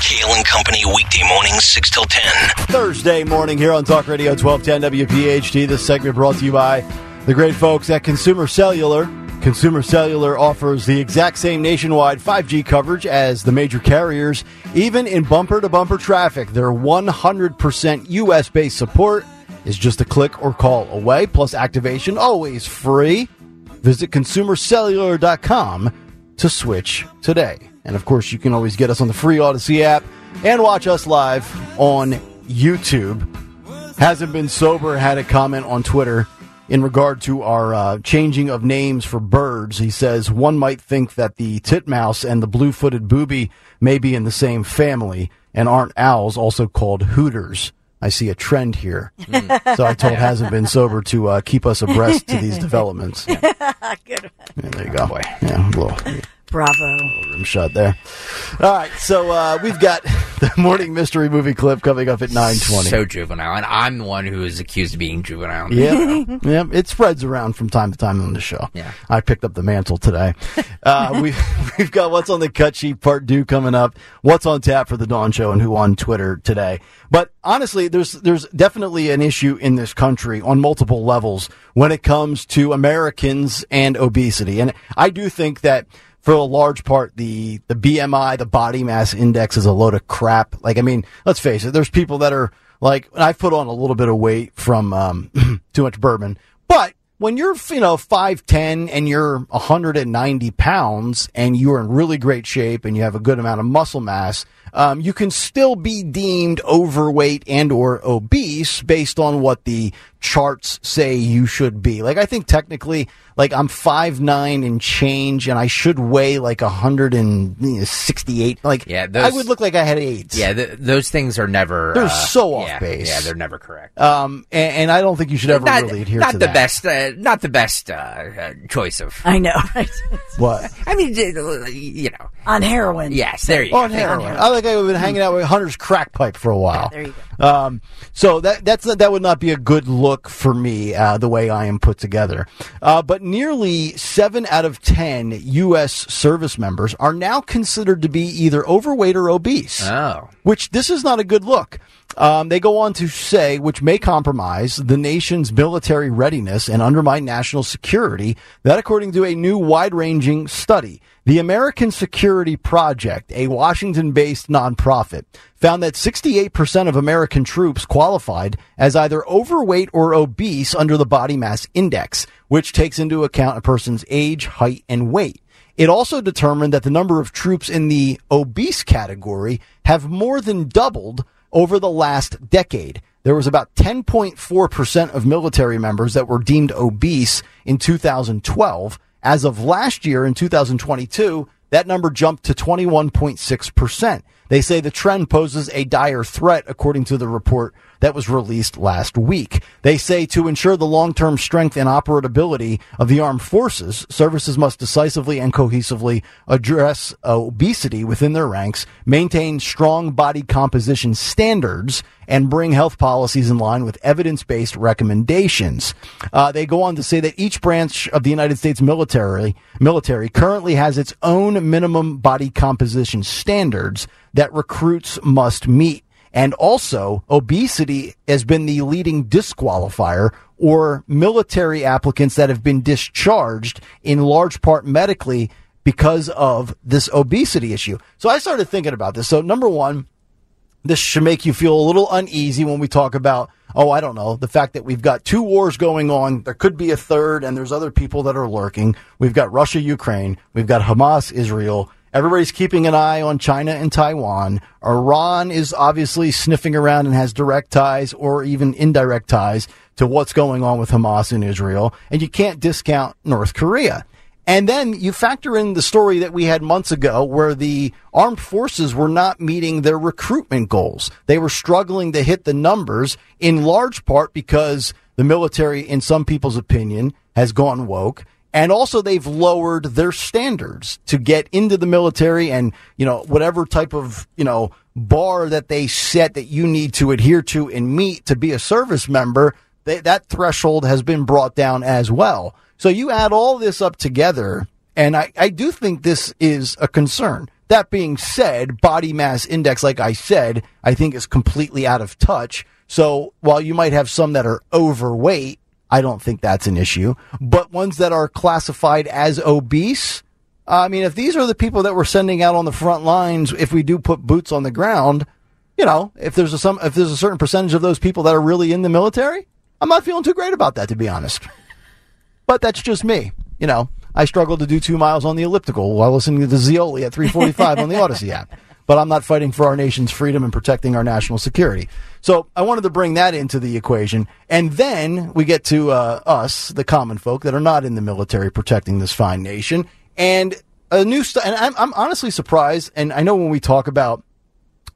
Kale and Company weekday mornings 6 till 10. Thursday morning here on Talk Radio 1210 WPHT. This segment brought to you by the great folks at Consumer Cellular. Consumer Cellular offers the exact same nationwide 5G coverage as the major carriers, even in bumper to bumper traffic. Their 100% US based support is just a click or call away, plus activation always free. Visit consumercellular.com to switch today. And of course, you can always get us on the free Odyssey app and watch us live on YouTube. Hasn't been sober had a comment on Twitter in regard to our uh, changing of names for birds. He says one might think that the titmouse and the blue-footed booby may be in the same family and aren't owls also called hooters. I see a trend here. So I told hasn't been sober to uh, keep us abreast to these developments. Good. Yeah, there you go. Yeah, a little Bravo. rim shot there. All right, so uh, we've got the morning mystery movie clip coming up at nine twenty. So juvenile, and I'm the one who is accused of being juvenile. Yeah, yeah, it spreads around from time to time on the show. Yeah. I picked up the mantle today. Uh, we we've got what's on the cut sheet part two coming up. What's on tap for the Dawn Show and who on Twitter today. But honestly, there's there's definitely an issue in this country on multiple levels when it comes to Americans and obesity, and I do think that for a large part, the, the BMI, the body mass index is a load of crap. Like, I mean, let's face it, there's people that are like, I've put on a little bit of weight from, um, too much bourbon, but when you're, you know, 5'10 and you're 190 pounds and you're in really great shape and you have a good amount of muscle mass, um, you can still be deemed overweight and or obese based on what the charts say you should be. Like I think technically, like I'm five nine and change, and I should weigh like hundred and sixty eight. Like Yeah, I would look like I had AIDS. Yeah, th- those things are never. They're uh, so off yeah, base. Yeah, they're never correct. Um, and, and I don't think you should ever not really adhere not to the that. best. Uh, not the best uh, uh, choice of. I know, right? What? I mean, you know. On heroin. Yes, there you On go. heroin. I like I've been hanging out with Hunter's crack pipe for a while. There you Um, so that that's that would not be a good look for me uh, the way I am put together. Uh, but nearly seven out of ten U.S. service members are now considered to be either overweight or obese. Oh. Which this is not a good look. Um, they go on to say, which may compromise the nation's military readiness and undermine national security. That, according to a new wide-ranging study, the American Security Project, a Washington-based nonprofit, found that 68% of American troops qualified as either overweight or obese under the body mass index, which takes into account a person's age, height, and weight. It also determined that the number of troops in the obese category have more than doubled over the last decade. There was about 10.4% of military members that were deemed obese in 2012. As of last year in 2022, that number jumped to 21.6%. They say the trend poses a dire threat, according to the report that was released last week. They say to ensure the long-term strength and operability of the armed forces, services must decisively and cohesively address obesity within their ranks, maintain strong body composition standards, and bring health policies in line with evidence-based recommendations. Uh, they go on to say that each branch of the United States military military currently has its own minimum body composition standards that recruits must meet. And also, obesity has been the leading disqualifier or military applicants that have been discharged in large part medically because of this obesity issue. So I started thinking about this. So number one, this should make you feel a little uneasy when we talk about, oh, I don't know, the fact that we've got two wars going on. There could be a third, and there's other people that are lurking. We've got Russia, Ukraine. We've got Hamas, Israel. Everybody's keeping an eye on China and Taiwan. Iran is obviously sniffing around and has direct ties or even indirect ties to what's going on with Hamas in Israel. And you can't discount North Korea. And then you factor in the story that we had months ago where the armed forces were not meeting their recruitment goals. They were struggling to hit the numbers in large part because the military, in some people's opinion, has gone woke. And also they've lowered their standards to get into the military and, you know, whatever type of, you know, bar that they set that you need to adhere to and meet to be a service member, they, that threshold has been brought down as well. So you add all this up together, and I, I do think this is a concern. That being said, body mass index, like I said, I think is completely out of touch. So while you might have some that are overweight, I don't think that's an issue. But ones that are classified as obese, uh, I mean, if these are the people that we're sending out on the front lines, if we do put boots on the ground, you know, if there's a some if there's a certain percentage of those people that are really in the military, I'm not feeling too great about that to be honest. But that's just me. You know, I struggle to do two miles on the elliptical while listening to the Zeoli at 345 on the Odyssey app. But I'm not fighting for our nation's freedom and protecting our national security. So I wanted to bring that into the equation. And then we get to uh, us, the common folk that are not in the military protecting this fine nation. And a new st- and I'm, I'm honestly surprised. And I know when we talk about,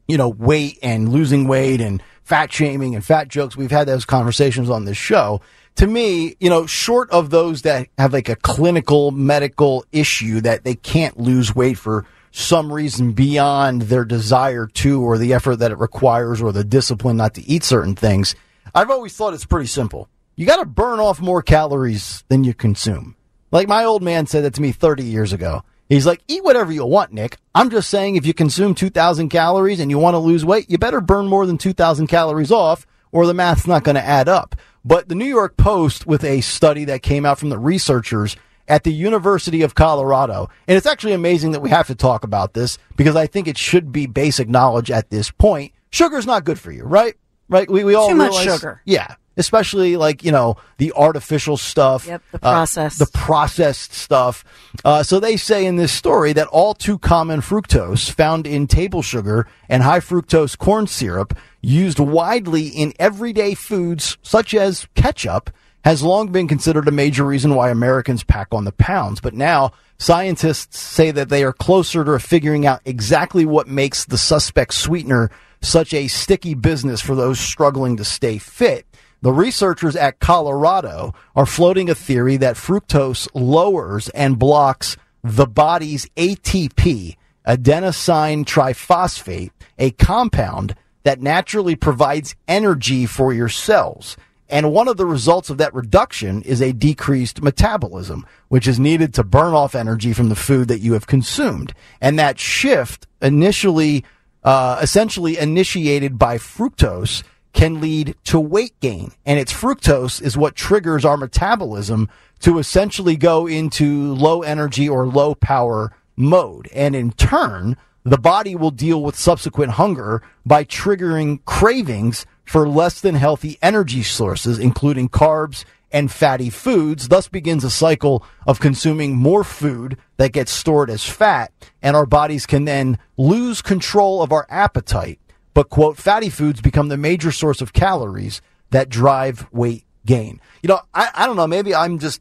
you know, weight and losing weight and fat shaming and fat jokes, we've had those conversations on this show to me, you know, short of those that have like a clinical medical issue that they can't lose weight for some reason beyond their desire to or the effort that it requires or the discipline not to eat certain things, I've always thought it's pretty simple. You got to burn off more calories than you consume. Like my old man said that to me 30 years ago. He's like, eat whatever you want, Nick. I'm just saying if you consume 2,000 calories and you want to lose weight, you better burn more than 2,000 calories off or the math's not going to add up. But the New York Post, with a study that came out from the researchers at the University of Colorado, and it's actually amazing that we have to talk about this because I think it should be basic knowledge at this point. Sugar's not good for you, right? Right? We, we all Too much realize- sugar. Yeah. Especially like, you know, the artificial stuff. Yep, the uh, processed. the processed stuff. Uh, so they say in this story that all too common fructose found in table sugar and high fructose corn syrup used widely in everyday foods such as ketchup has long been considered a major reason why Americans pack on the pounds. But now scientists say that they are closer to figuring out exactly what makes the suspect sweetener such a sticky business for those struggling to stay fit. The researchers at Colorado are floating a theory that fructose lowers and blocks the body's ATP, adenosine triphosphate, a compound that naturally provides energy for your cells. And one of the results of that reduction is a decreased metabolism, which is needed to burn off energy from the food that you have consumed. And that shift initially, uh, essentially initiated by fructose can lead to weight gain. And it's fructose is what triggers our metabolism to essentially go into low energy or low power mode. And in turn, the body will deal with subsequent hunger by triggering cravings for less than healthy energy sources, including carbs and fatty foods, thus begins a cycle of consuming more food that gets stored as fat, and our bodies can then lose control of our appetite. But, quote, fatty foods become the major source of calories that drive weight gain. You know, I, I don't know, maybe I'm just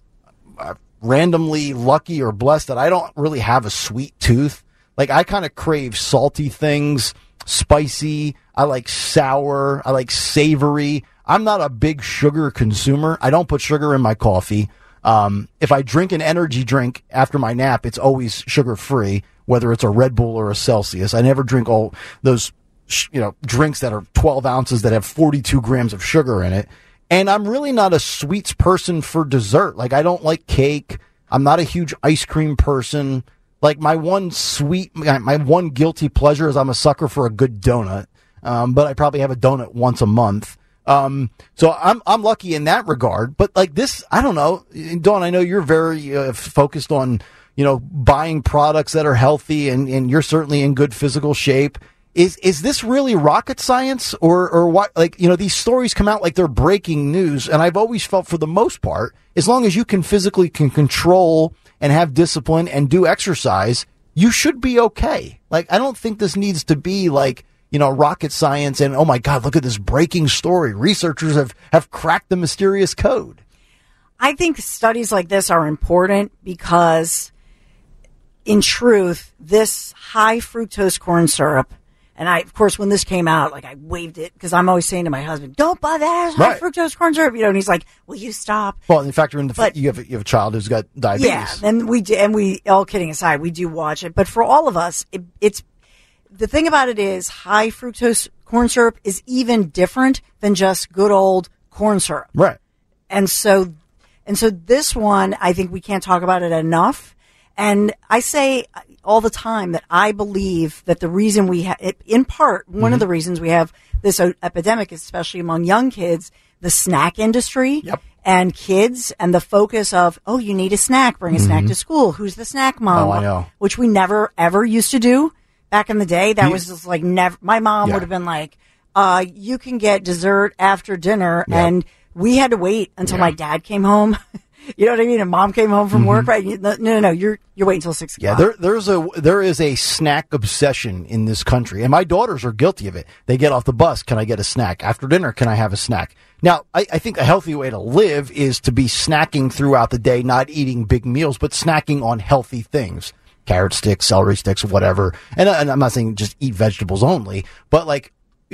uh, randomly lucky or blessed that I don't really have a sweet tooth. Like, I kind of crave salty things, spicy. I like sour. I like savory. I'm not a big sugar consumer. I don't put sugar in my coffee. Um, if I drink an energy drink after my nap, it's always sugar free, whether it's a Red Bull or a Celsius. I never drink all those, you know, drinks that are 12 ounces that have 42 grams of sugar in it. And I'm really not a sweets person for dessert. Like I don't like cake. I'm not a huge ice cream person. Like my one sweet, my one guilty pleasure is I'm a sucker for a good donut. Um, but I probably have a donut once a month. Um, so I'm I'm lucky in that regard. But like this, I don't know, Dawn. I know you're very uh, focused on you know buying products that are healthy, and and you're certainly in good physical shape. Is is this really rocket science, or or what? Like you know, these stories come out like they're breaking news, and I've always felt for the most part, as long as you can physically can control and have discipline and do exercise, you should be okay. Like I don't think this needs to be like you know, rocket science and oh my God, look at this breaking story. Researchers have, have cracked the mysterious code. I think studies like this are important because, in truth, this high fructose corn syrup, and I, of course, when this came out, like I waved it because I'm always saying to my husband, "Don't buy that high Right. fructose corn syrup," you know, and he's like, "Will you stop?" Well, in fact, you're in the, But- you have, a- you have a child who's got diabetes. Yeah, and we do, and we all kidding aside, we do watch it. But for all of us, it, it's the thing about it is high fructose corn syrup is even different than just good old corn syrup. Right. And so, and so this one, I think we can't talk about it enough. And I say all the time that I believe that the reason we have, in part, one Mm-hmm. of the reasons we have this o- epidemic, especially among young kids, the snack industry. Yep. And kids and the focus of, oh, you need a snack, bring a snack to school. Who's the snack mom? Mm-hmm. Oh. Which we never ever used to do back in the day. That You- was just like never, my mom Yeah. would have been like, uh, you can get dessert after dinner. Yeah. And we had to wait until Yeah. my dad came home. you know what I mean? And mom came home from work, right? No, no, no, you're, you're waiting until six Mm-hmm. Yeah, o'clock. there, there's a there is a snack obsession in this country, and my daughters are guilty of it. They get off the bus. Can I get a snack after dinner? Can I have a snack? Now, I, I think a healthy way to live is to be snacking throughout the day, not eating big meals, but snacking on healthy things, carrot sticks, celery sticks, whatever. And, and I'm not saying just eat vegetables only, but like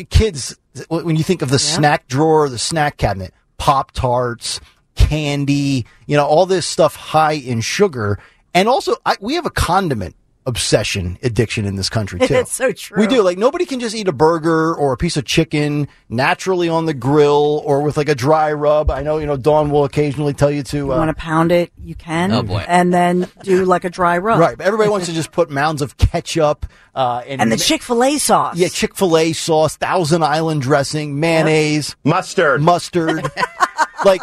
kids, when you think of the snack drawer, the snack cabinet, Pop Tarts, candy, you know, all this stuff high in sugar. And also, I, we have a condiment obsession addiction in this country too. That's so true. We do. Like nobody can just eat a burger or a piece of chicken naturally on the grill or with like a dry rub. I know, you know, Dawn will occasionally tell you to, you uh, want to pound it, you can. Oh, boy. And then do like a dry rub. right. But everybody wants to just put mounds of ketchup, uh, and, And the Chick fil A sauce. yeah, Chick fil A sauce, Thousand Island dressing, mayonnaise, Mustard. mustard. like,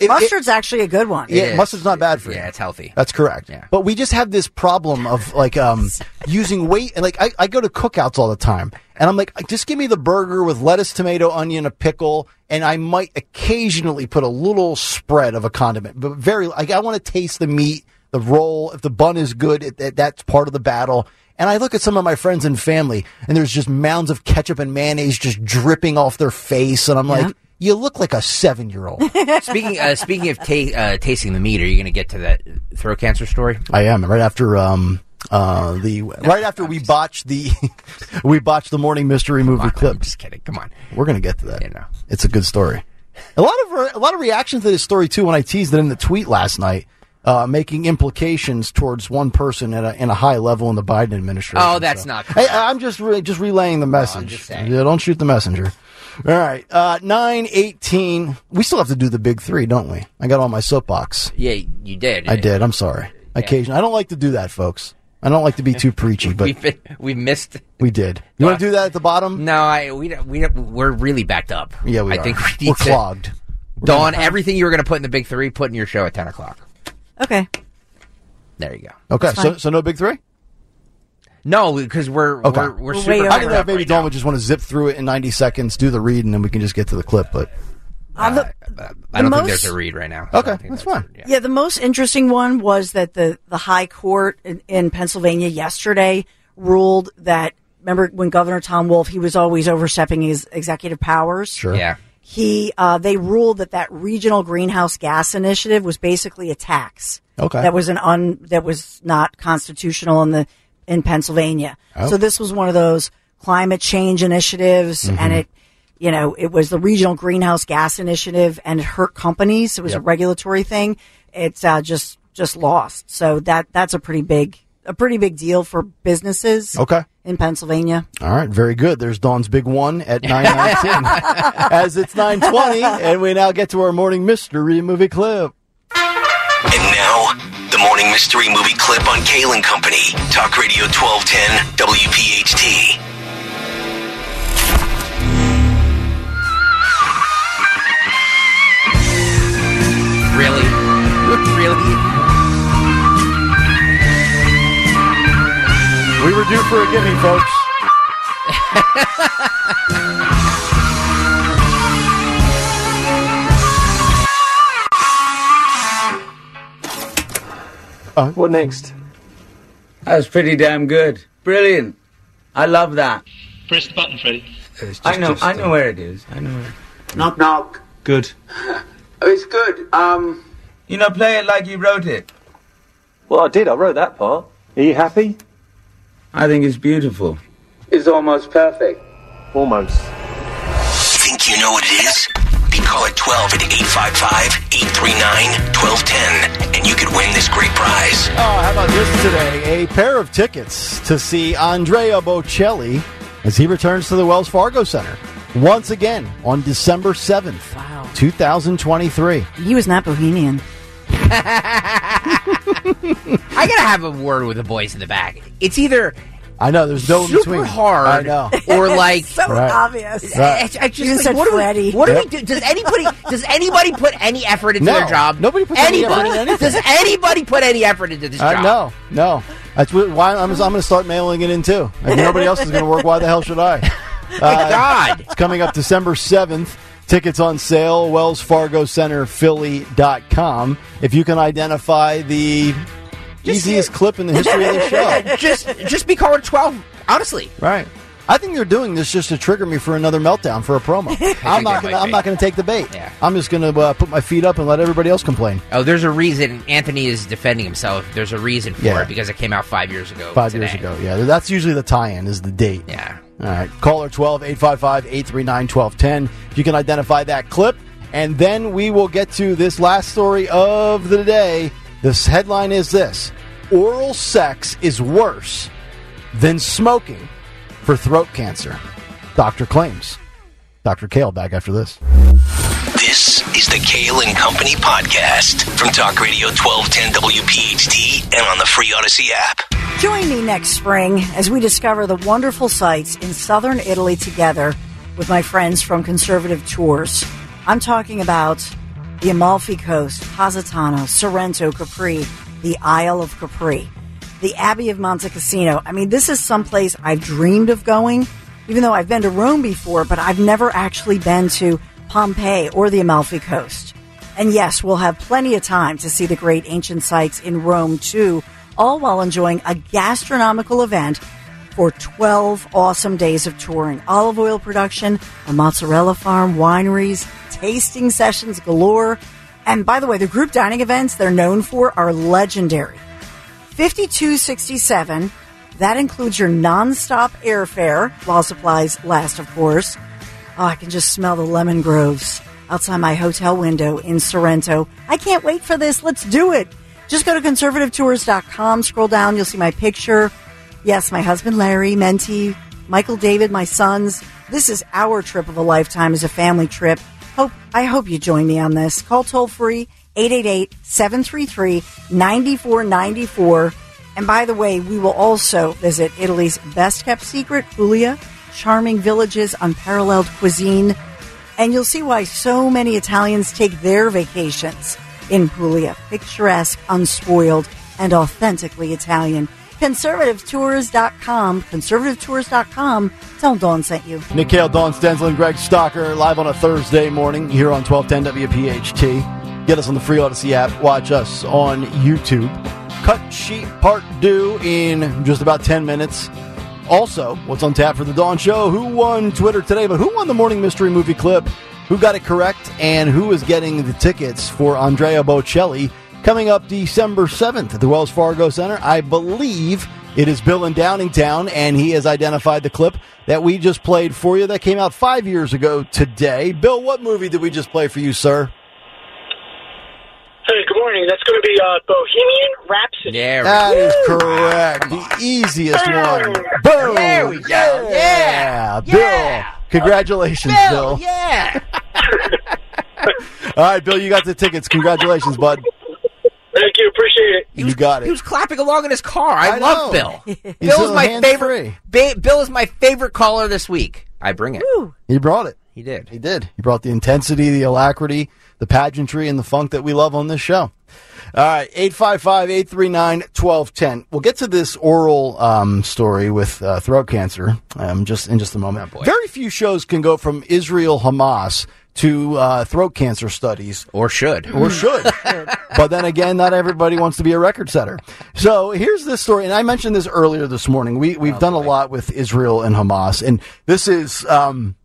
it- it- Mustard's actually a good one. Yeah, mustard's not bad for you. Yeah, it's healthy. That's correct. Yeah. But we just have this problem of like um using weight and like I, I go to cookouts all the time and I'm like just give me the burger with lettuce, tomato, onion, a pickle, and I might occasionally put a little spread of a condiment, but very like I want to taste the meat, the roll. If the bun is good, it, that that's part of the battle. And I look at some of my friends and family, and there's just mounds of ketchup and mayonnaise just dripping off their face, and I'm like, you look like a seven year old. speaking uh, speaking of ta- uh, tasting the meat, are you going to get to that throat cancer story? I am right after um uh the right after we botched the we botched the morning mystery movie on, clip. I'm just kidding. Come on. We're gonna get to that. You know. It's a good story. A lot of re- a lot of reaction to this story too when I teased it in the tweet last night, uh, making implications towards one person at a, in a high level in the Biden administration. Oh, that's So- not Hey, I'm just re- just relaying the message. just saying. yeah, don't shoot the messenger. All right, uh, nine eighteen. We still have to do the big three, don't we? I got on my soapbox. Yeah, you did. I did. I'm sorry. Occasionally, I don't like to do that, folks. I don't like to be too preachy, but We've been, we missed. we did. You want to do that at the bottom? No, I we we we're really backed up. Yeah, we I are. think we need We're to. clogged. Dawn, everything you were going to put in the big three, put in your show at ten o'clock. Okay. There you go. Okay, That's so fine. so no big three. No, because we're Okay. we're, we're We're super. way over. I didn't know if maybe right Dawn now. would just want to zip through it in 90 seconds, do the read, and then we can just get to the clip. But Uh, the- Uh, the I don't think most- there's a read right now. I Okay, don't that's fine. yeah. Yeah, the most interesting one was that the, the high court in, in Pennsylvania yesterday ruled that, remember when Governor Tom Wolf, he was always overstepping his executive powers. sure. Yeah. He, uh, they ruled that that regional greenhouse gas initiative was basically a tax. Okay. That was an un, that was not constitutional in the, in Pennsylvania. Oh. So this was one of those climate change initiatives Mm-hmm. and it, you know, it was the regional greenhouse gas initiative and it hurt companies. It was a regulatory thing. It's uh, just just lost. So that that's a pretty big a pretty big deal for businesses. Okay. In Pennsylvania. All right, very good. There's Dawn's big one at 9:19. As it's 9:20, and we now get to our morning mystery movie clip. And now, the morning mystery movie clip on Kale and Company. Talk Radio 1210 WPHT. Really, really. We were due for a gimme, folks. What next? That was pretty damn good. Brilliant. I love that. Press the button, Freddie. I know. I know where it is. I know where. Knock knock. Good. Oh, it's good. Um, You know, play it like you wrote it. Well, I did. I wrote that part. Are you happy? I think it's beautiful. it's almost perfect. Almost. Think you know what it is? Be call at 12 at 855-839-1210 and you could win this great prize. Oh, how about this today? A pair of tickets to see Andrea Bocelli as he returns to the Wells Fargo Center once again on December 7th, Wow. 2023. He was not bohemian. I gotta have a word with the boys in the back. It's either I know there's no in super between. hard, I know. or like. so Right. obvious. Right. I, I just like, said what do we- Freddie. what do we do? Does anybody does anybody put any effort into No. their job? Nobody puts any effort anybody. into. Does anybody put any effort into this Uh, job? no, no. That's wh- why I'm, I'm going to start mailing it in too. If nobody else is going to work, why the hell should I? My God. It's coming up December 7th. Tickets on sale, Wells Fargo Center, Philly.com. If you can identify the easiest clip in the history of the show. just just be caller twelve. Honestly, Right. I think they're doing this just to trigger me for another meltdown for a promo. I'm not going. might I'm not going to take the bait. Yeah. I'm just going to uh, put my feet up and let everybody else complain. oh, there's a reason Anthony is defending himself. There's a reason for Yeah. it because it came out five years ago. Five today. years ago, yeah. That's usually the tie-in is the date. Yeah. All right. Caller 12 855 839 1210. You can identify that clip. And then we will get to this last story of the day. This headline is this Oral sex is worse than smoking for throat cancer. Doctor claims. Dr. Kale back after this. This is the Kale and Company podcast from Talk Radio 1210 WPHT and on the free Odyssey app. Join me next spring as we discover the wonderful sights in southern Italy together with my friends from Conservative Tours. I'm talking about the Amalfi Coast, Positano, Sorrento, Capri, the Isle of Capri, the Abbey of Monte Cassino. I mean, this is someplace I've dreamed of going, even though I've been to Rome before, but I've never actually been to Pompeii or the Amalfi Coast. And yes, we'll have plenty of time to see the great ancient sites in Rome too, all while enjoying a gastronomical event for 12 awesome days of touring. Olive oil production, a mozzarella farm, wineries, tasting sessions galore. And by the way, the group dining events they're known for are legendary. 5267, that includes your nonstop airfare, while supplies last, of course. Oh, I can just smell the lemon groves outside my hotel window in Sorrento. I can't wait for this. Let's do it. Just go to conservativetours.com, scroll down, you'll see my picture. Yes, my husband Larry, Menti, Michael David, my sons. This is our trip of a lifetime as a family trip. Hope I hope you join me on this. Call toll free 888-733-9494. And by the way, we will also visit Italy's best kept secret, Puglia, charming villages, unparalleled cuisine, and you'll see why so many Italians take their vacations in Puglia. Picturesque, unspoiled, and authentically Italian. Conservativetours.com. Conservativetours.com. Tell Dawn sent you. Nick Kale, Dawn Stensland, and Greg Stocker live on a Thursday morning here on 1210 WPHT. Get us on the free Odyssey app. Watch us on YouTube. Cut sheet part due in just about 10 minutes. Also, what's on tap for the Dawn Show? Who won Twitter today? But who won the morning mystery movie clip? Who got it correct? And who is getting the tickets for Andrea Bocelli coming up December 7th at the Wells Fargo Center? I believe it is Bill in Downingtown, and he has identified the clip that we just played for you that came out five years ago today. Bill, what movie did we just play for you, sir? Hey, good morning. That's going to be uh, Bohemian Rhapsody. There we That go. is correct. The easiest one. Boom. There we go. Yeah. Bill. Yeah. Congratulations, Bill. Bill, yeah. All right, Bill, you got the tickets. Congratulations, bud. Thank you. Appreciate it. You got it. He was clapping along in his car. I, I love know. Bill. Bill is my favorite. Ba- Bill is my favorite caller this week. I bring it. He brought it. He did. He did. He brought the intensity, the alacrity, the pageantry, and the funk that we love on this show. All right, 855-839-1210. We'll get to this oral um, story with uh, throat cancer um, just in just a moment. Oh. Very few shows can go from Israel Hamas to uh, throat cancer studies Or should. or should. but then again, not everybody wants to be a record setter. So here's this story, and I mentioned this earlier this morning. We we've done a lot with Israel and Hamas, and this is um,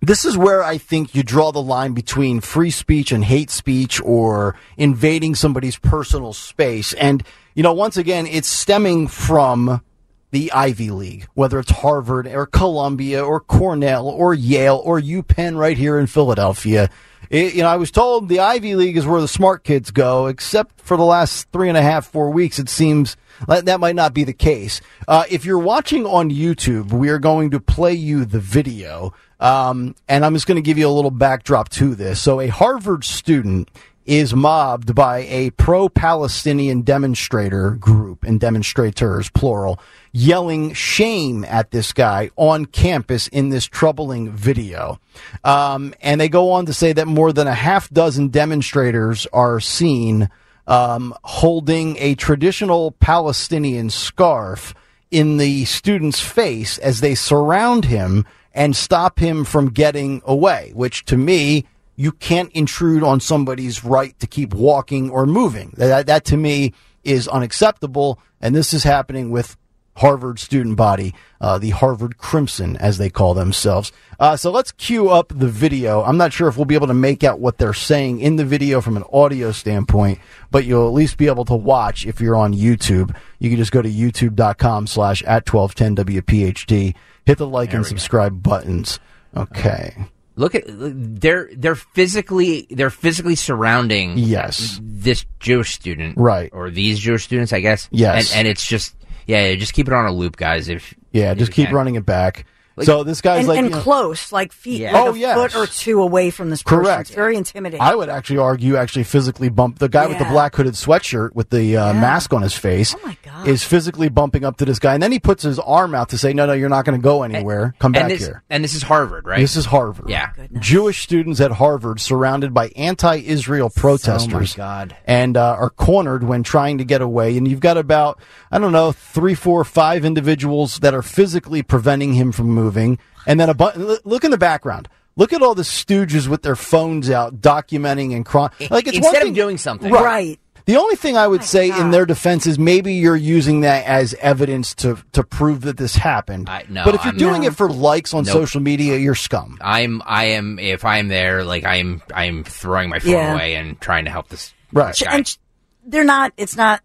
this is where I think you draw the line between free speech and hate speech, or invading somebody's personal space. And you know, once again, it's stemming from the Ivy League, whether it's Harvard or Columbia or Cornell or Yale or UPenn right here in Philadelphia. It- you know, I was told the Ivy League is where the smart kids go, except for the last three and a half, four weeks, it seems that might not be the case. Uh, if you're watching on YouTube, we are going to play you the video. Um, and I'm just going to give you a little backdrop to this. So a Harvard student is mobbed by a pro-Palestinian demonstrator group and demonstrators, plural, yelling shame at this guy on campus in this troubling video. Um, and they go on to say that more than a half dozen demonstrators are seen um, holding a traditional Palestinian scarf in the student's face as they surround him and stop him from getting away, which to me, you can't intrude on somebody's right to keep walking or moving. That, that to me is unacceptable. And this is happening with Harvard student body, uh, the Harvard Crimson, as they call themselves. Uh, so let's cue up the video. I'm not sure if we'll be able to make out what they're saying in the video from an audio standpoint, but you'll at least be able to watch if you're on YouTube. You can just go to youtube.com slash at 1210 WPHT, hit the like and subscribe buttons. Okay. Look at they're they're physically they're physically surrounding Yes. this Jewish student Right. or these Jewish students I guess Yes. and, and it's just yeah just keep it on a loop guys if Yeah, if just keep can. running it back. So this guy's and, like, and you know- close, like feet, Yeah. like Oh, a yes. foot or two away from this person. Correct. It's very intimidating. I would actually argue actually physically bump the guy with the black hooded sweatshirt with the uh, Yeah. mask on his face. Oh my God. Is physically bumping up to this guy, and then he puts his arm out to say, "No, no, you're not going to go anywhere. Come back and this, here." and this is Harvard right This is Harvard. Yeah. Goodness. Jewish students at Harvard surrounded by anti-Israel protesters God. and uh, are cornered when trying to get away. And you've got about I don't know three, four, five individuals that are physically preventing him from moving, and then a bu- look in the background. Look at all the stooges with their phones out, documenting and crying. Like it's one instead thing- of doing something right. the only thing I would my say in their defense is maybe you're using that as evidence to to prove that this happened. I- no, but if you're I'm- doing No. it for likes on Nope. social media, you're scum. I'm I am if I'm there like I'm I'm throwing my phone Yeah. away and trying to help this Right. Ch- guy. and they're not. It's not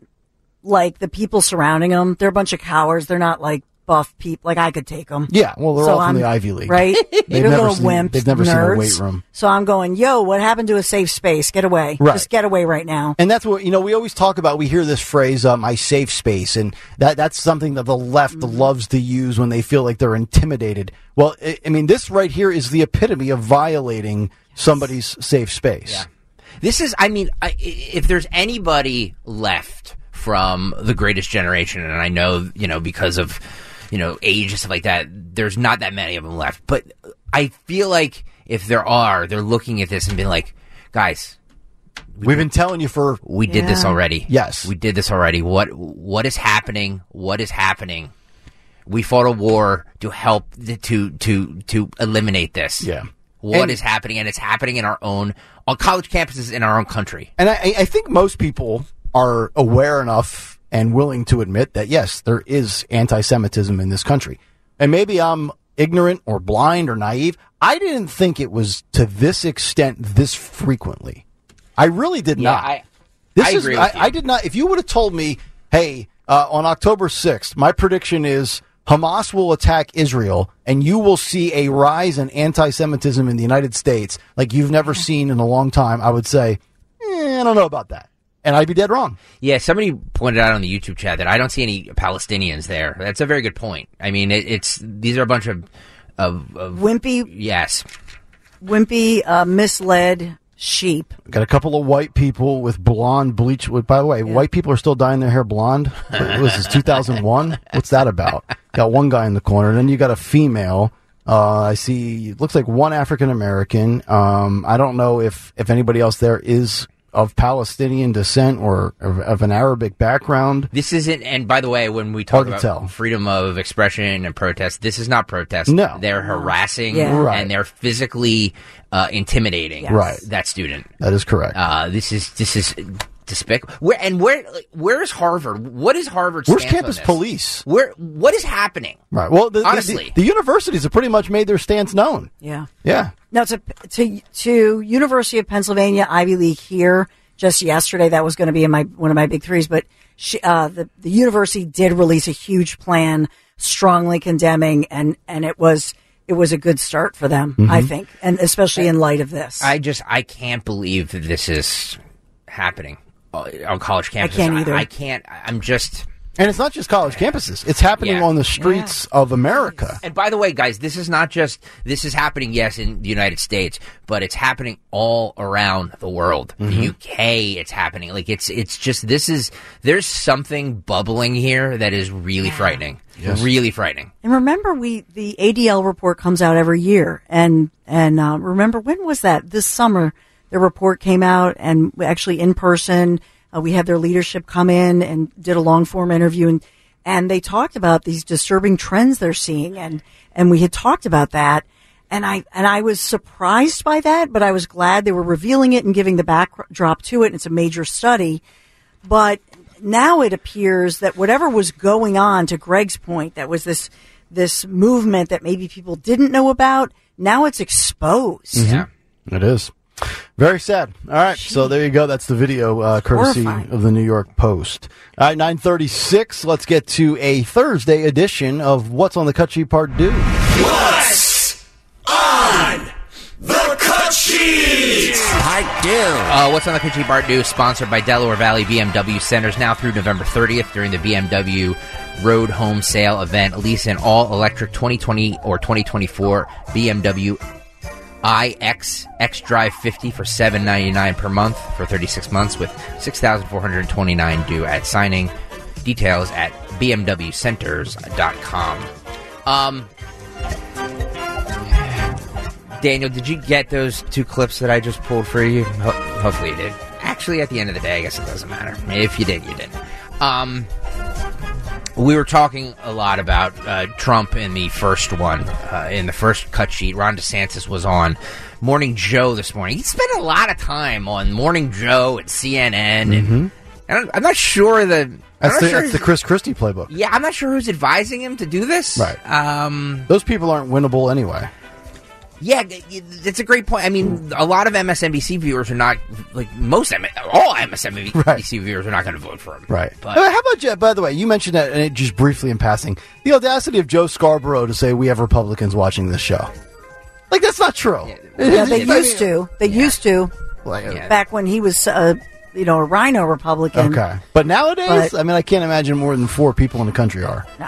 like the people surrounding them. They're a bunch of cowards. They're not like buff people. Like I could take them. Yeah, well, they're all from the Ivy League. right? they're never seen- wimps. they've never seen a weight room. So I'm going, yo, what happened to a safe space? Get away. Right. Just get away right now. And that's what you know. We always talk about. We hear this phrase, uh, "my safe space," and that that's something that the left Mm-hmm. loves to use when they feel like they're intimidated. Well, I, I mean, this right here is the epitome of violating somebody's safe space. This is, I mean, I, i- if there's anybody left from the greatest generation, and I know, you know, because of, you know, age and stuff like that, there's not that many of them left. But I feel like if there are, they're looking at this and being like, guys, We've been telling you for we did this already. Yes. we did this already. What what is happening? What is happening? We fought a war to help to to to eliminate this. Yeah. What is And- happening? And it's happening in our own on college campuses in our own country. And I, I think most people are aware enough and willing to admit that yes, there is anti-Semitism in this country. And maybe I'm ignorant or blind or naive. I didn't think it was to this extent this frequently. I really did Yeah, not. I- this I is, agree I. I did not. If you would have told me, hey, uh, on October 6th, my prediction is Hamas will attack Israel and you will see a rise in anti-Semitism in the United States like you've never seen in a long time, I would say, eh, I don't know about that. And I'd be dead wrong. Yeah, somebody pointed out on the YouTube chat that I don't see any Palestinians there. That's a very good point. I mean, it, it's these are a bunch of of, of Wimpy, yes, wimpy, uh, misled sheep. Got a couple of white people with blonde bleach. By the way, white people are still dyeing their hair blonde. What was this 2001? What's that about? Got one guy in the corner. and Then you got a female. Uh, I see. Looks like one African American. Um, I don't know if if anybody else there is of Palestinian descent or of, of an Arabic background. this isn't. And by the way, when we talk about tell. freedom of expression and protest, this is not protest. No. they're harassing Yeah. Right. and they're physically uh, intimidating Yes. Right. that student. That is correct. Uh, this is this is despicable. Where and where like, where is Harvard? What is Harvard? Where's stance on campus this? police? Where what is happening? Right. Well, the, the- Honestly. the, the universities have pretty much made their stance known. Yeah. Yeah. Now to to to University of Pennsylvania Ivy League here just yesterday. That was going to be in my one of my big threes, but she, uh, the the university did release a huge plan, strongly condemning, and and it was it was a good start for them, I think, and especially in light of this. I just I can't believe that this is happening on college campuses. I can't either. I, can't. I'm just And it's not just college campuses; it's happening Yeah. on the streets of America. And by the way, guys, this is not just this is happening, yes, in the United States, but it's happening all around the world. Mm-hmm. The UK, it's happening. Like it's it's just this is there's something bubbling here that is really frightening. Really frightening. And remember, we the ADL report comes out every year, and and uh, remember when was that? This summer, the report came out, and actually in person, uh, we had their leadership come in and did a long form interview, and and they talked about these disturbing trends they're seeing, and and we had talked about that, and I and I was surprised by that, but I was glad they were revealing it and giving the backdrop to it. It's a major study, but now it appears that whatever was going on, to Greg's point, that was this this movement that maybe people didn't know about. Now it's exposed. Yeah. It is. Very sad. All right, so there you go. That's the video, uh, courtesy horrifying. of the New York Post. All right, nine thirty-six. Let's get to a Thursday edition of What's on the Cut Sheet Part Due. What's on the cut sheet? I do. Uh, what's on the Kuchi Part Do? Sponsored by Delaware Valley BMW Centers now through November 30th during the BMW Road Home Sale event. Lease an all electric 2020 or 2024 BMW iX xDrive 50 for 799 per month for 36 months with 6429 due at signing. Details at bmwcenters.com. Um, Daniel, did you get those two clips that I just pulled for you? Ho- hopefully you did. Actually, at the end of the day, I guess it doesn't matter. If you did, you did. Um, we were talking a lot about uh, Trump in the first one, uh, in the first cut sheet. Ron DeSantis was on Morning Joe this morning. He spent a lot of time on Morning Joe at CNN, and, and I'm, not sure the. Mm-hmm. That's the, sure that's the Chris Christie playbook. yeah, I'm not sure who's advising him to do this. Right. Um, Those people aren't winnable anyway. Yeah, th- that's a great point. I mean, a lot of MSNBC viewers are not like most all MSNBC Right. viewers are not going to vote for him. Right. But Uh, how about Jeff? By the way, you mentioned that, and it just briefly in passing, the audacity of Joe Scarborough to say we have Republicans watching this show. Like that's not true. Yeah, they used to. They used to like, Yeah. back when he was, uh, you know, a RINO Republican. Okay, but nowadays, But- I mean, I can't imagine more than four people in the country are. No.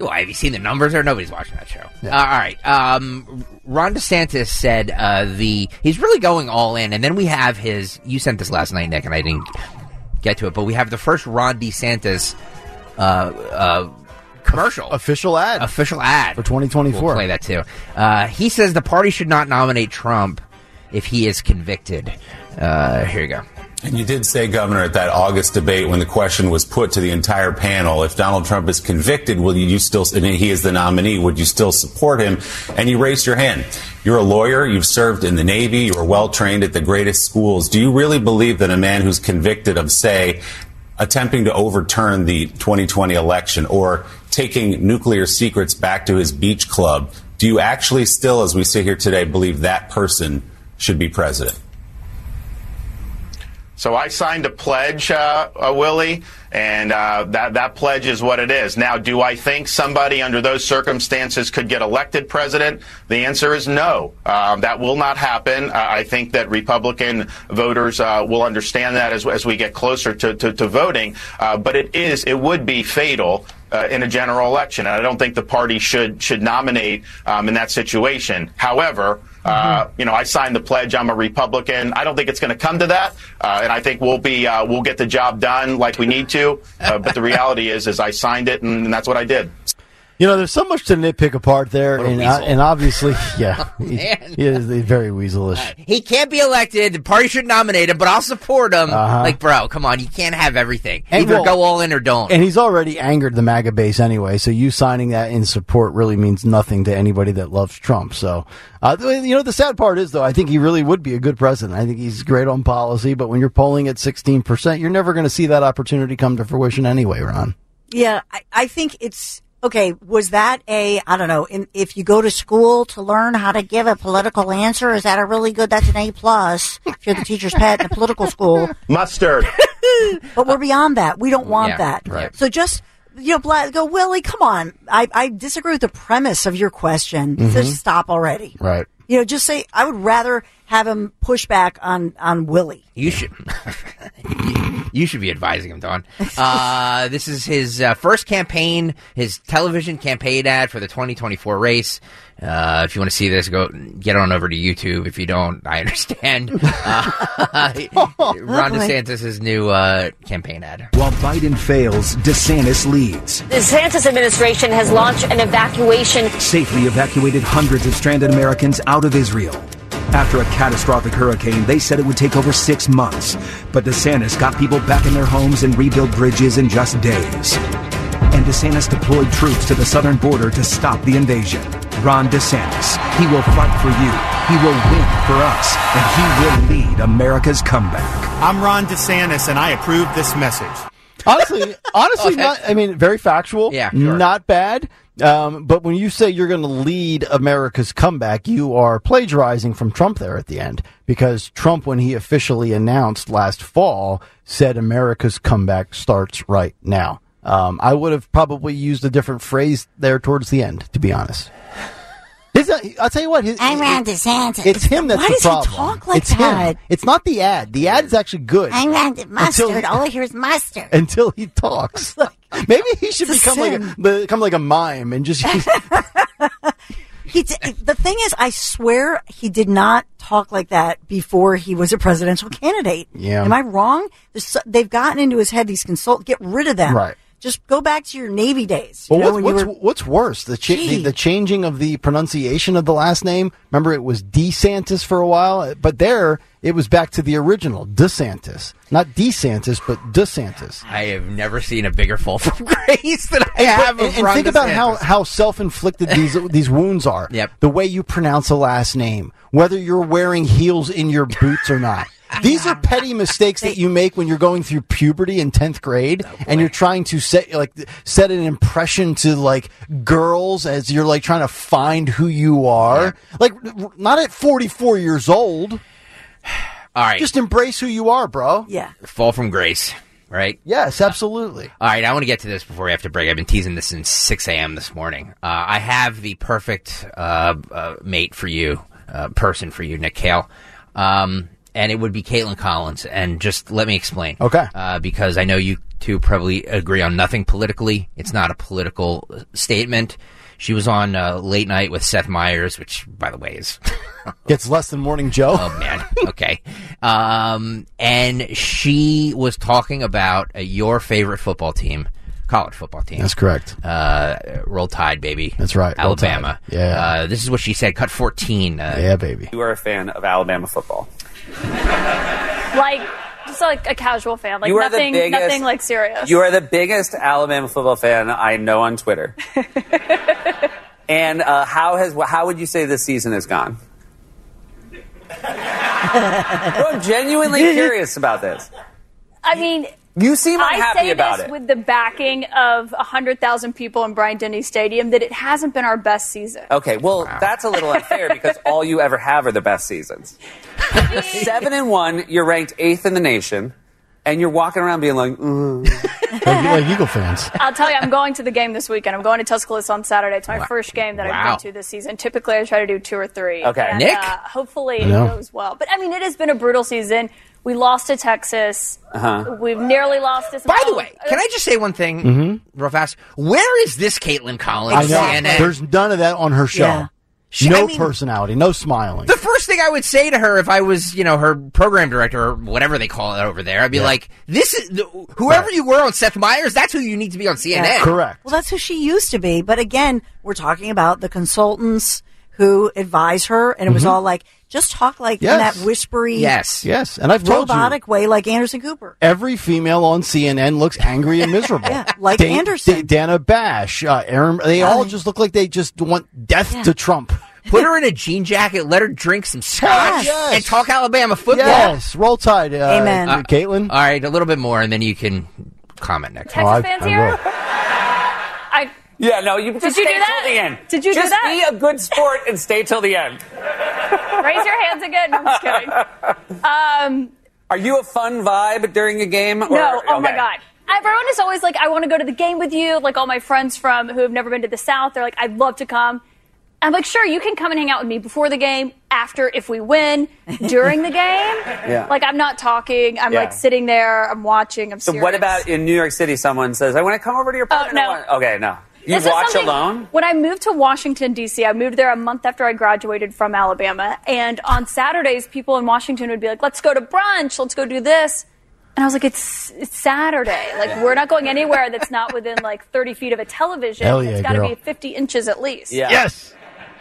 Well, have you seen the numbers? Or nobody's watching that show. Uh, all right. Um, Ron DeSantis said uh, the he's really going all in, and then we have his. You sent this last night, Nick, and I didn't get to it, but we have the first Ron DeSantis uh, uh, commercial. Official ad official ad for 2024. We'll play that too. Uh, he says the party should not nominate Trump if he is convicted. Uh, here you go. And you did say, Governor, at that August debate when the question was put to the entire panel, if Donald Trump is convicted, will you still, and he is the nominee, would you still support him? And you raised your hand. You're a lawyer. You've served in the Navy. You were well trained at the greatest schools. Do you really believe that a man who's convicted of, say, attempting to overturn the 2020 election or taking nuclear secrets back to his beach club, do you actually still, as we sit here today, believe that person should be president? So I signed a pledge, uh, uh, Willie, and uh, that that pledge is what it is. Now, do I think somebody under those circumstances could get elected president? The answer is no. Um, that will not happen. Uh, I think that Republican voters uh, will understand that as, as we get closer to, to, to voting. Uh, but it is, it would be fatal. Uh, in a general election, and I don't think the party should should nominate um, in that situation. However, uh, you know, I signed the pledge. I'm a Republican. I don't think it's going to come to that, uh, and I think we'll be uh, we'll get the job done like we need to. Uh, but the reality is, is I signed it, and, and that's what I did. You know, there's so much to nitpick apart there, and, uh, weasel. and obviously, yeah, he, man. he is very weaselish. He can't be elected. The party should nominate him, but I'll support him. Uh-huh. Like, bro, come on, you can't have everything. And Either well- go all in or don't. And he's already angered the MAGA base anyway, so you signing that in support really means nothing to anybody that loves Trump. So, uh, you know, the sad part is, though, I think he really would be a good president. I think he's great on policy, but when you're polling at 16%, you're never going to see that opportunity come to fruition anyway, Ron. Yeah, I, I think it's okay. Was that a I don't know? In, if you go to school to learn how to give a political answer, is that a really good? That's an A plus if you're the teacher's pet in a political school. Mustard. But we're beyond that. We don't want Yeah, that. right. So just you know, Bla- go Willie. Come on. I, I disagree with the premise of your question. Mm-hmm. Just stop already. Right. You know, just say I would rather have him push back on on Willie. You should. you should be advising him, Don. Uh, this is his uh, first campaign, his television campaign ad for the 2024 race. Uh, if you want to see this, go get on over to YouTube. If you don't, I understand. Uh, Ron DeSantis' new uh, campaign ad. While Biden fails, DeSantis leads. The DeSantis administration has launched an evacuation. Safely evacuated hundreds of stranded Americans out of Israel. After a catastrophic hurricane, they said it would take over six months. But DeSantis got people back in their homes and rebuilt bridges in just days. And DeSantis deployed troops to the southern border to stop the invasion. Ron DeSantis, he will fight for you. He will win for us. And he will lead America's comeback. I'm Ron DeSantis, and I approve this message. Honestly, honestly, not. I mean, very factual. Yeah, sure. not bad. Um, but when you say you're going to lead America's comeback, you are plagiarizing from Trump there at the end because Trump, when he officially announced last fall, said America's comeback starts right now. Um, I would have probably used a different phrase there towards the end, to be honest. Uh, I'll tell you what. His, I'm Ron DeSantis. It's him that's Why the does he talk like it's that? him. It's not the ad. The ad is actually good. I'm Ron De- mustard. Until- All I hear is mustard. until he talks. like, Maybe he should become like a, become like a mime and just He the thing is, I swear he did not talk like that before he was a presidential candidate. Yeah. Am I wrong? They've gotten into his head. These consult. Get rid of them. Right. Just go back to your Navy days. you Well, know, what's, you what's, were- what's worse, the, cha- the the changing of the pronunciation of the last name? Remember, it was DeSantis for a while, but there it was back to the original DeSantis, not DeSantis, but DeSantis. I have never seen a bigger fall from grace than I have. and, and Ron think about how, how self inflicted these these wounds are. Yep. The way you pronounce a last name, whether you're wearing heels in your boots or not. These are petty mistakes that you make when you're going through puberty in tenth grade, and you're trying to set like set an impression to like girls as you're like trying to find who you are. Like not at 44 years old. All right, Just embrace who you are, bro. yeah. fall from grace, right? Yes, absolutely. All right, I want to get to this before we have to break. I've been teasing this since 6 a.m. this morning. Uh, I have the perfect uh, uh, mate for you, uh, person for you, Nick Kale. Um, and it would be Kaitlan Collins. And just let me explain. Okay. Uh, because I know you two probably agree on nothing politically. It's not a political statement. She was on uh, late night with Seth Meyers, which, by the way, is Gets less than Morning Joe. Oh man. Okay. Um, and she was talking about uh, your favorite football team, college football team. That's correct. Uh, roll Tide, baby. That's right, Roll Alabama. Tide. Yeah. Uh, this is what she said. Cut fourteen. Uh, yeah, baby. You are a fan of Alabama football. Like just like a casual fan, like You are the nothing, biggest- nothing like serious. You are the biggest Alabama football fan I know on Twitter. and uh, how has how would you say this season has gone? No, I'm genuinely curious about this. I mean, You seem unhappy I say about this it. with the backing of hundred thousand people in Bryant Denny Stadium that it hasn't been our best season. Okay, well, that's a little unfair because all you ever have are the best seasons. Seven and one, you're ranked eighth in the nation, and you're walking around being like, mm. like, like Eagle fans. I'll tell you, I'm going to the game this weekend. I'm going to Tuscaloosa on Saturday. It's my Wow. first game that Wow. I've been to this season. Typically, I try to do two or three. Okay. And, Nick? Uh, hopefully, it goes well. But I mean, it has been a brutal season. We lost to Texas. Uh-huh. We've nearly lost to. By the way, can I just say one thing real fast? Where is this Kaitlan Collins? I know. CNN? There's none of that on her show. Yeah. She- no I mean- personality, no smiling. The first thing I would say to her if I was, you know, her program director or whatever they call it over there, I'd be Yeah. like, "This is the, whoever Right. you were on Seth Meyers. That's who you need to be on CNN." Correct. Well, that's who she used to be. But again, we're talking about the consultants who advise her, and it was all like, just talk like Yes. in that whispery, Yes. Yes, and I've told you robotic way, like Anderson Cooper. every female on CNN looks angry and miserable. Yeah, like Dan- Anderson. Da- Dana Bash, uh, Erin. They all just look like they just want death Yeah. to Trump. Put her in a jean jacket, let her drink some scotch, Yes. and talk Alabama football. Yes, roll tide. Uh, Amen. uh, Kaitlan. All right, a little bit more, and then you can comment next. Texas Oh, fans I here? I yeah, no, you just you stay do that? till the end. Did you do that? just be a good sport and stay till the end. raise your hands again. No, I'm just kidding. Um, Are you a fun vibe during a game? Or, no, oh my god. Everyone is always like, I want to go to the game with you. Like all my friends from who have never been to the South, they're like, I'd love to come. I'm like, sure, you can come and hang out with me before the game, after if we win, during the game. Yeah. Like I'm not talking. I'm Yeah. like sitting there. I'm watching. I'm So serious. what about in New York City? Someone says, "I want to come over to your apartment." no. I Okay, no. You This watch alone. When I moved to Washington, D.C., I moved there a month after I graduated from Alabama. And on Saturdays, people in Washington would be like, let's go to brunch, let's go do this. And I was like, it's, it's Saturday. Like, we're not going anywhere that's not within like 30 feet of a television. Hell yeah, it's got to be 50 inches at least. Yeah. Yes.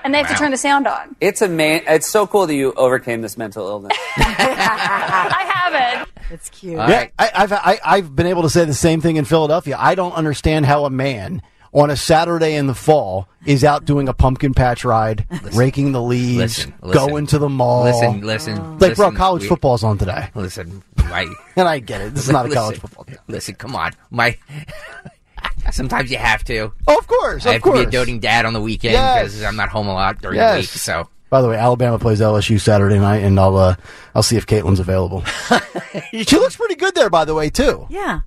And they have Wow. to turn the sound on. It's ama- It's so cool that you overcame this mental illness. I haven't. It's cute. yeah, I, I've I, I've been able to say the same thing in Philadelphia. I don't understand how a man on a Saturday in the fall is out doing a pumpkin patch ride, raking the leaves, Listen, listen. going to the mall. Listen, listen, Like, bro, college we- football's on today. Listen, right. and I get it. This is not a college football. game. Listen, come on, my. Sometimes you have to. Oh, of course, I of have to be a doting dad on the weekend Yes. because I'm not home a lot during Yes. the week. So By the way, Alabama plays LSU Saturday night, and I'll uh, I'll see if Kaitlan's available. she looks pretty good there, by the way, too. Yeah.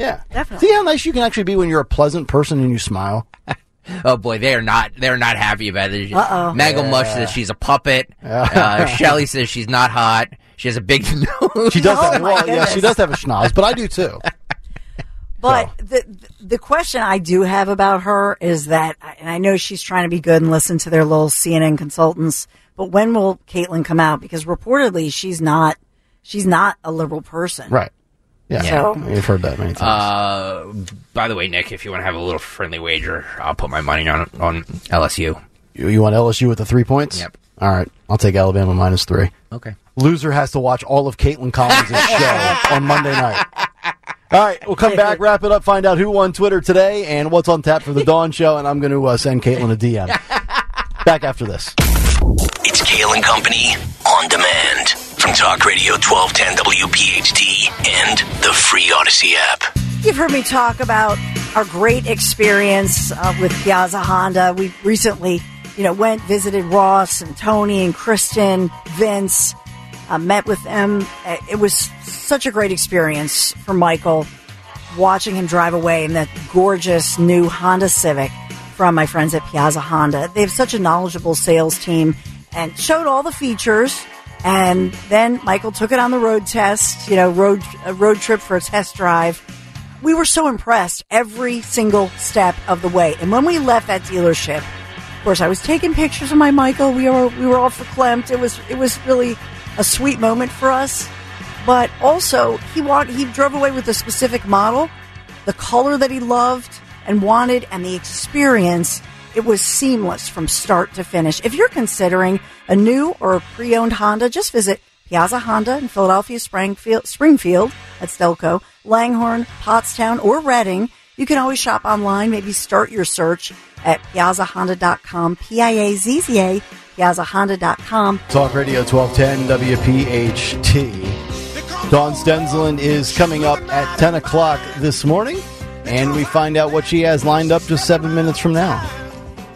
Yeah, definitely. See how nice you can actually be when you're a pleasant person and you smile. Oh boy, they are not. They're not happy about it. Uh-oh. Mango Mush Yeah. says she's a puppet. Uh, Shelly says she's not hot. She has a big nose. She does. Oh, have, my well, yeah, she does have a schnoz, but I do too. But the the question I do have about her is that, and I know she's trying to be good and listen to their little CNN consultants, but when will Kaitlan come out? Because reportedly she's not she's not a liberal person. Right. Yeah, So- we've heard that many times. Uh, by the way, Nick, if you want to have a little friendly wager, I'll put my money on on LSU. You, you want LSU with the three points? Yep. All right, I'll take Alabama minus three. Okay. Loser has to watch all of Kaitlan Collins' show on Monday night. All right, we'll come back, wrap it up, find out who won Twitter today and what's on tap for the Dawn Show, and I'm going to uh, send Kaitlan a DM. back after this. It's Kale and Company on demand from Talk Radio 1210 WPHT and the free Audacy app. You've heard me talk about our great experience uh, with Piazza Honda. We recently, you know, went visited Ross and Tony and Kristen, Vince, uh, met with them. It was such a great experience for Michael watching him drive away in that gorgeous new Honda Civic from my friends at Piazza Honda. They have such a knowledgeable sales team and showed all the features. And then Michael took it on the road test, you know, road a road trip for a test drive. We were so impressed every single step of the way. And when we left that dealership, of course, I was taking pictures of my Michael. We were we were all verklempt. It was it was really a sweet moment for us. But also, he walked. He drove away with a specific model, the color that he loved and wanted, and the experience. It was seamless from start to finish. If you're considering a new or a pre-owned Honda, just visit Piazza Honda in Philadelphia, Springfield, Springfield at Stelco, Langhorne, Pottstown, or Reading. You can always shop online. Maybe start your search at piazzahonda.com, P-I-A-Z-Z-A, piazzahonda.com. Talk Radio 1210 WPHT. Dawn Stensland is coming up at 10 o'clock this morning, and we find out what she has lined up just seven minutes from now.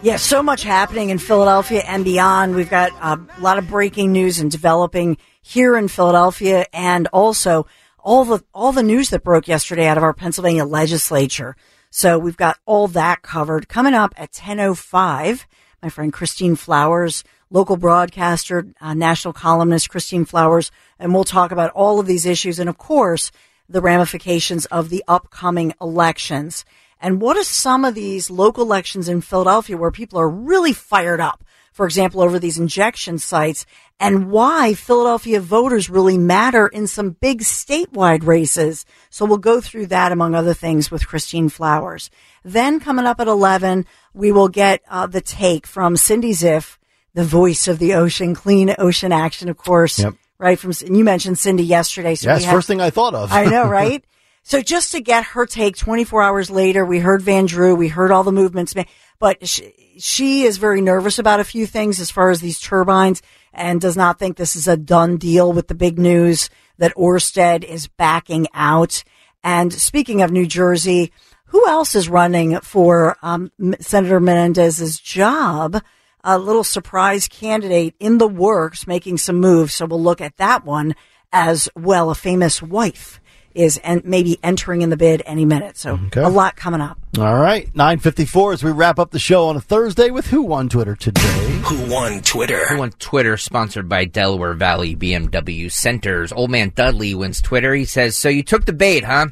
Yeah, so much happening in Philadelphia and beyond. We've got uh, a lot of breaking news and developing here in Philadelphia, and also all the all the news that broke yesterday out of our Pennsylvania legislature. So we've got all that covered coming up at ten oh five. My friend Christine Flowers, local broadcaster, uh, national columnist Christine Flowers, and we'll talk about all of these issues, and of course the ramifications of the upcoming elections. And what are some of these local elections in Philadelphia where people are really fired up? For example, over these injection sites and why Philadelphia voters really matter in some big statewide races. So we'll go through that among other things with Christine Flowers. Then coming up at 11, we will get uh, the take from Cindy Zipf, the voice of the ocean, clean ocean action, of course. Yep. Right from, and you mentioned Cindy yesterday. So yes, have- first thing I thought of. I know, right? So just to get her take 24 hours later, we heard Van Drew, we heard all the movements, but she, she is very nervous about a few things as far as these turbines and does not think this is a done deal with the big news that Orsted is backing out. And speaking of New Jersey, who else is running for um, Senator Menendez's job? A little surprise candidate in the works making some moves. So we'll look at that one as well. A famous wife is and maybe entering in the bid any minute. So Okay. a lot coming up. All right, 954 as we wrap up the show on a Thursday with Who Won Twitter today. Who won Twitter? Who won Twitter, sponsored by Delaware Valley BMW Centers. Old man Dudley wins Twitter. He says, "So you took the bait, huh?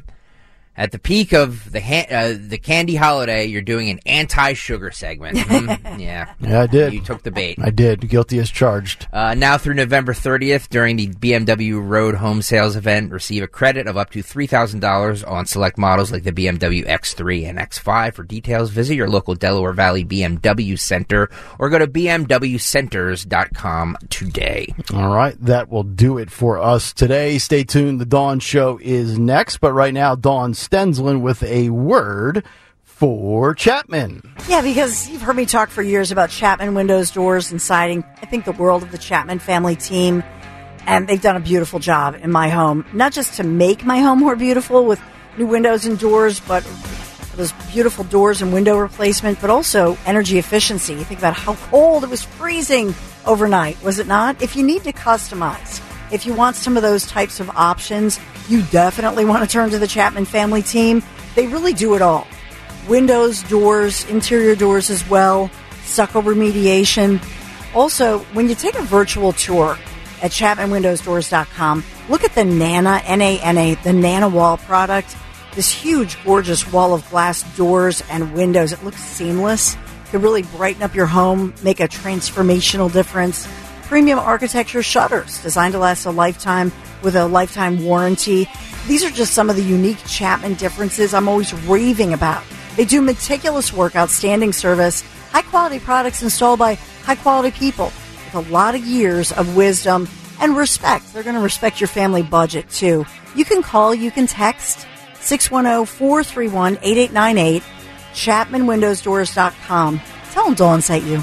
At the peak of the ha- uh, the candy holiday, you're doing an anti-sugar segment. Hmm, yeah, Yeah, I did. You took the bait. I did. Guilty as charged. Uh, now through November 30th, during the BMW Road Home Sales event, receive a credit of up to $3,000 on select models like the BMW X3 and X5. For details, visit your local Delaware Valley BMW Center or go to BMWCenters.com today. All right, that will do it for us today. Stay tuned. The Dawn Show is next, but right now, Dawn Stensland with a word for Chapman. Yeah, because you've heard me talk for years about Chapman windows, doors, and siding. I think the world of the Chapman family team, and they've done a beautiful job in my home. Not just to make my home more beautiful with new windows and doors, but those beautiful doors and window replacement, but also energy efficiency. Think about how cold it was freezing overnight, was it not? If you need to customize, if you want some of those types of options, you definitely want to turn to the Chapman family team. They really do it all windows, doors, interior doors as well, stucco remediation. Also, when you take a virtual tour at ChapmanWindowsDoors.com, look at the Nana, N-A-N-A, the Nana Wall product. This huge, gorgeous wall of glass doors and windows. It looks seamless. It can really brighten up your home, make a transformational difference. Premium architecture shutters designed to last a lifetime with a lifetime warranty. These are just some of the unique Chapman differences I'm always raving about. They do meticulous work, outstanding service, high quality products installed by high quality people with a lot of years of wisdom and respect. They're going to respect your family budget too. You can call, you can text 610 431 8898, ChapmanWindowsDoors.com. Tell them Dawn sent you.